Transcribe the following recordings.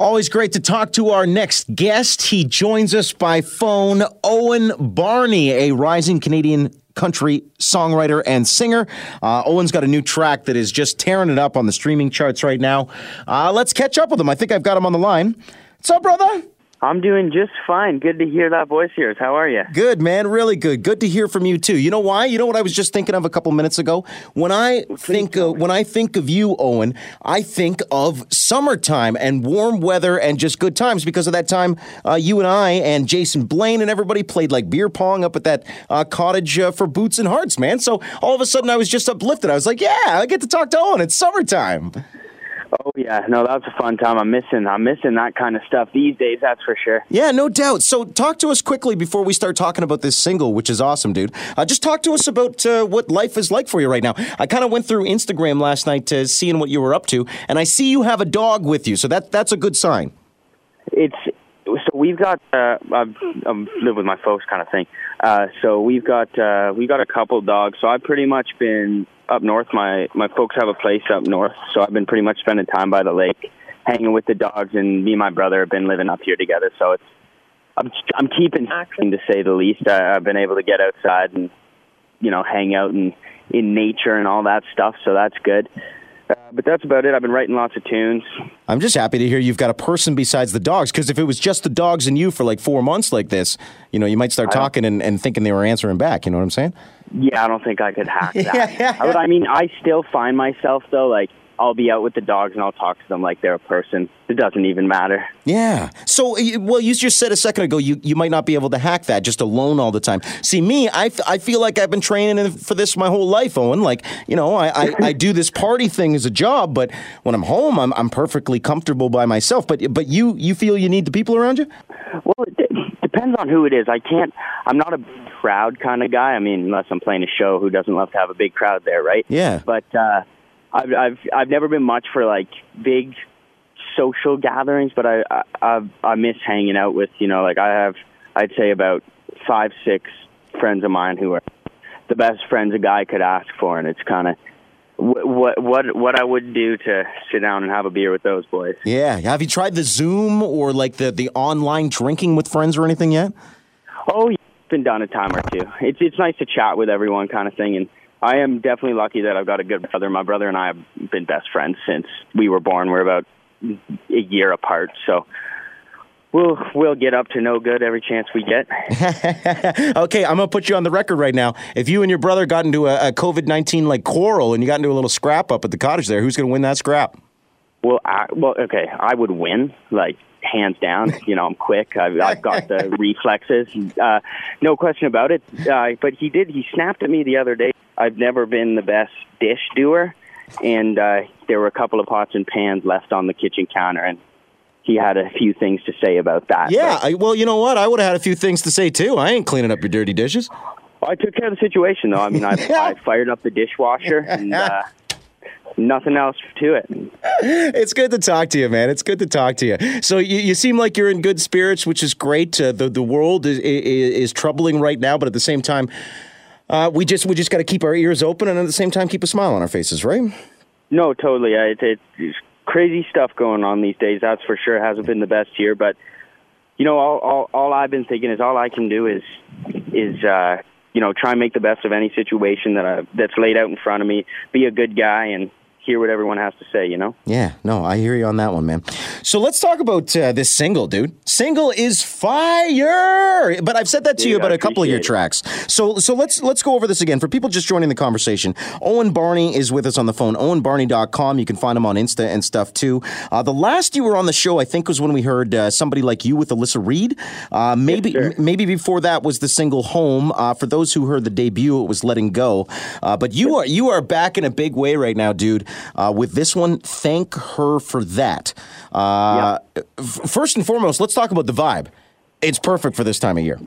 Always great to talk to our next guest. He joins us by phone, Owen Barney, a rising Canadian country songwriter and singer. Uh, Owen's got a new track that is just tearing it up on the streaming charts right now. Uh, let's catch up with him. I think I've got him on the line. What's up, brother? I'm doing just fine. Good to hear that voice of yours. How are you? Good, man. Really good. Good to hear from you too. You know why? You know what I was just thinking of a couple minutes ago. When I think of, when I think of you, Owen, I think of summertime and warm weather and just good times because of that time uh, you and I and Jason Blaine and everybody played like beer pong up at that uh, cottage uh, for Boots and Hearts, man. So all of a sudden I was just uplifted. I was like, yeah, I get to talk to Owen. It's summertime. Oh yeah, no, that was a fun time. I'm missing, I'm missing that kind of stuff these days. That's for sure. Yeah, no doubt. So, talk to us quickly before we start talking about this single, which is awesome, dude. Uh, just talk to us about uh, what life is like for you right now. I kind of went through Instagram last night to seeing what you were up to, and I see you have a dog with you, so that that's a good sign. It's so we've got uh, I've, I've lived with my folks kind of thing. Uh, so we've got uh, we've got a couple dogs. So I've pretty much been up north. My my folks have a place up north, so I've been pretty much spending time by the lake, hanging with the dogs, and me and my brother have been living up here together. So it's I'm I'm keeping to say the least. I, I've been able to get outside and you know hang out in in nature and all that stuff. So that's good. Uh, but that's about it. I've been writing lots of tunes. I'm just happy to hear you've got a person besides the dogs. Because if it was just the dogs and you for like four months like this, you know, you might start talking and, and thinking they were answering back. You know what I'm saying? Yeah, I don't think I could hack that. I, I mean, I still find myself though, like I'll be out with the dogs and I'll talk to them like they're a person. It doesn't even matter. Yeah. So, well, you just said a second ago you, you might not be able to hack that just alone all the time. See, me, I, I feel like I've been training for this my whole life, Owen. Like, you know, I, I, I do this party thing as a job, but when I'm home, I'm, I'm perfectly comfortable by myself. But but you you feel you need the people around you? Well, it depends on who it is. I can't. I'm not a crowd kind of guy. I mean, unless I'm playing a show, who doesn't love to have a big crowd there, right? Yeah. But uh, I've I've I've never been much for like big social gatherings, but I I I miss hanging out with you know like I have I'd say about five six friends of mine who are the best friends a guy could ask for, and it's kind of what what what I would do to sit down and have a beer with those boys. Yeah, have you tried the Zoom or like the the online drinking with friends or anything yet? Oh, yeah, been done a time or two. It's it's nice to chat with everyone, kind of thing, and I am definitely lucky that I've got a good brother. My brother and I have been best friends since we were born. We're about a year apart, so we'll we'll get up to no good every chance we get. okay, I'm gonna put you on the record right now. If you and your brother got into a, a COVID nineteen like quarrel and you got into a little scrap up at the cottage there, who's gonna win that scrap? Well, I, well, okay, I would win. Like hands down. You know, I'm quick. I've, I've got the reflexes. Uh, no question about it. Uh, but he did. He snapped at me the other day. I've never been the best dish doer, and uh, there were a couple of pots and pans left on the kitchen counter, and he had a few things to say about that. Yeah, I, well, you know what? I would have had a few things to say too. I ain't cleaning up your dirty dishes. I took care of the situation, though. I mean, I, I fired up the dishwasher, and uh, nothing else to it. It's good to talk to you, man. It's good to talk to you. So you, you seem like you're in good spirits, which is great. Uh, the the world is, is, is troubling right now, but at the same time, uh, we just we just got to keep our ears open and at the same time keep a smile on our faces, right? No, totally. It, it, it's crazy stuff going on these days. That's for sure. It hasn't been the best year, but you know, all all, all I've been thinking is all I can do is is. Uh, you know, try and make the best of any situation that I, that's laid out in front of me. Be a good guy and hear what everyone has to say, you know? Yeah, no, I hear you on that one, man. So let's talk about uh, this single, dude. Single is fire, but I've said that to dude, you about a couple of your tracks. So, so let's let's go over this again for people just joining the conversation. Owen Barney is with us on the phone. OwenBarney.com. You can find him on Insta and stuff too. Uh, the last you were on the show, I think, was when we heard uh, somebody like you with Alyssa Reed. Uh, maybe yes, m- maybe before that was the single Home. Uh, for those who heard the debut, it was Letting Go. Uh, but you are you are back in a big way right now, dude. Uh, with this one, thank her for that. Uh, f- first and foremost, let's talk about the vibe. It's perfect for this time of year.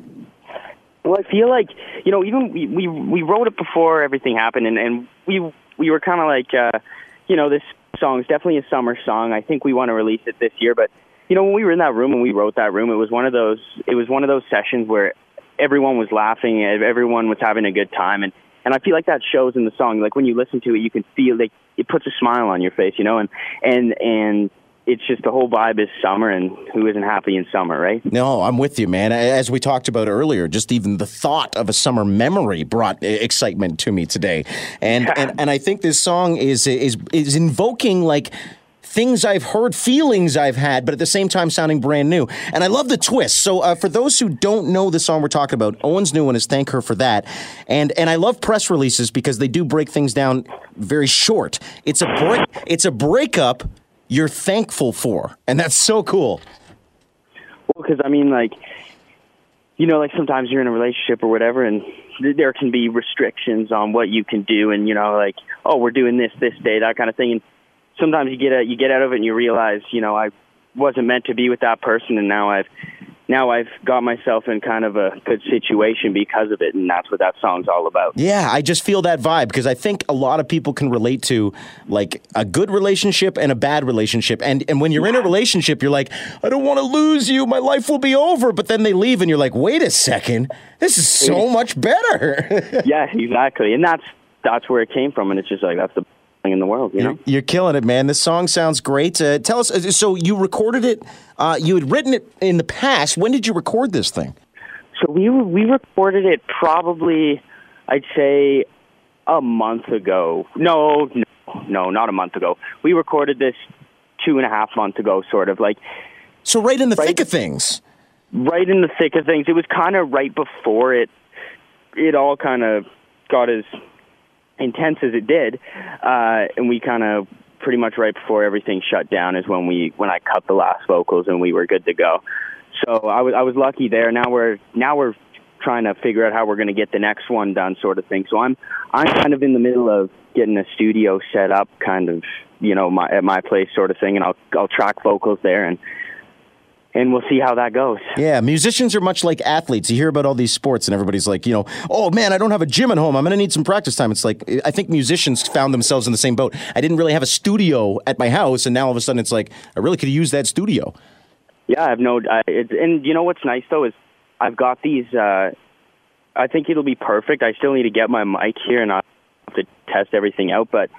Well, I feel like you know, even we we, we wrote it before everything happened, and, and we we were kind of like, uh, you know, this song is definitely a summer song. I think we want to release it this year, but you know, when we were in that room and we wrote that room, it was one of those it was one of those sessions where everyone was laughing, everyone was having a good time, and and I feel like that shows in the song. Like when you listen to it, you can feel like it puts a smile on your face, you know, and and and it's just the whole vibe is summer, and who isn't happy in summer, right? No, I'm with you, man. As we talked about earlier, just even the thought of a summer memory brought uh, excitement to me today, and and, and I think this song is is is invoking like things I've heard, feelings I've had, but at the same time sounding brand new. And I love the twist. So uh, for those who don't know the song we're talking about, Owen's new one is "Thank Her for That," and and I love press releases because they do break things down very short. It's a break. It's a breakup you're thankful for, and that's so cool. Well, because I mean, like, you know, like sometimes you're in a relationship or whatever, and there can be restrictions on what you can do, and you know, like, oh, we're doing this this day, that kind of thing, and sometimes you get a, you get out of it and you realize, you know, I wasn't meant to be with that person, and now I've now I've got myself in kind of a good situation because of it, and that's what that song's all about. Yeah, I just feel that vibe because I think a lot of people can relate to like a good relationship and a bad relationship, and and when you're in a relationship, you're like, I don't want to lose you, my life will be over, but then they leave, and you're like, wait a second, this is so much better. yeah, exactly, and that's that's where it came from, and it's just like that's the in the world. You know, you're, killing it, man. This song sounds great. Uh, tell us. Uh, so you recorded it. Uh, you had written it in the past. When did you record this thing? So we we recorded it probably, I'd say, a month ago. No, no, no, not a month ago. We recorded this two and a half months ago, sort of like. So right in the right, thick of things. Right in the thick of things. It was kind of right before it. It all kind of got as intense as it did, uh, and we kind of pretty much right before everything shut down is when we when I cut the last vocals and we were good to go. So I was I was lucky there. Now we're now we're trying to figure out how we're going to get the next one done, sort of thing. So I'm I'm kind of in the middle of getting a studio set up, kind of you know my at my place, sort of thing, and I'll I'll track vocals there and and we'll see how that goes. Yeah, musicians are much like athletes. You hear about all these sports, and everybody's like, you know, oh man, I don't have a gym at home. I'm going to need some practice time. It's like, I think musicians found themselves in the same boat. I didn't really have a studio at my house, and now all of a sudden it's like, I really could use that studio. Yeah, I have no, I, it, and you know what's nice though is I've got these. uh I think it'll be perfect. I still need to get my mic here, and I have to test everything out. But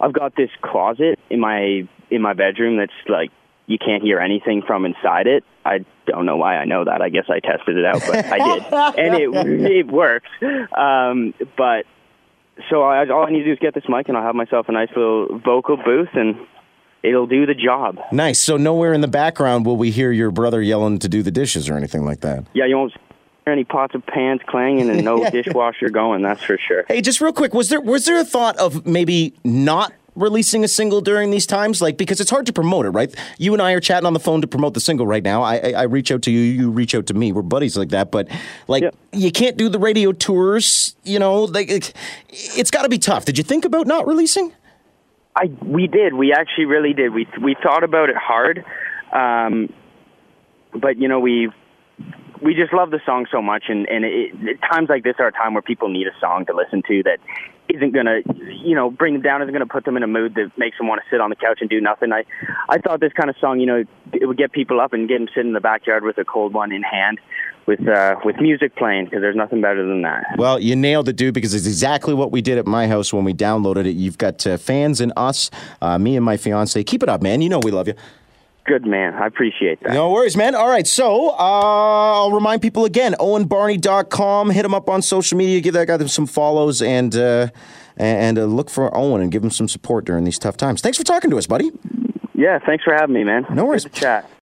I've got this closet in my in my bedroom that's like you can't hear anything from inside it. I don't know why I know that. I guess I tested it out, but I did, and it it works. Um, but so I, all I need to do is get this mic, and I'll have myself a nice little vocal booth, and it'll do the job. Nice. So nowhere in the background will we hear your brother yelling to do the dishes or anything like that. Yeah, you won't hear any pots of pans clanging and no dishwasher going. That's for sure. Hey, just real quick, was there was there a thought of maybe not releasing a single during these times? Like, because it's hard to promote it, right? You and I are chatting on the phone to promote the single right now. I, I, I reach out to you, you reach out to me. We're buddies like that. But like, yep. you can't do the radio tours. You know, like it, it's got to be tough. Did you think about not releasing? I we did. We actually really did. We we thought about it hard, um, but you know we we just love the song so much, and and it, times like this are a time where people need a song to listen to that isn't going to, you know, bring them down, isn't going to put them in a mood that makes them want to sit on the couch and do nothing. I, I thought this kind of song, you know, it would get people up and get them sitting in the backyard with a cold one in hand with uh, with music playing because there's nothing better than that. Well, you nailed it, dude, because it's exactly what we did at my house when we downloaded it. You've got uh, fans and us, uh, me and my fiance. Keep it up, man. You know we love you. Good man. I appreciate that. No worries, man. All right. So uh, I'll remind people again owenbarney.com. Hit him up on social media. Give that guy some follows and, uh, and uh, look for Owen and give him some support during these tough times. Thanks for talking to us, buddy. Yeah. Thanks for having me, man. No worries. chat.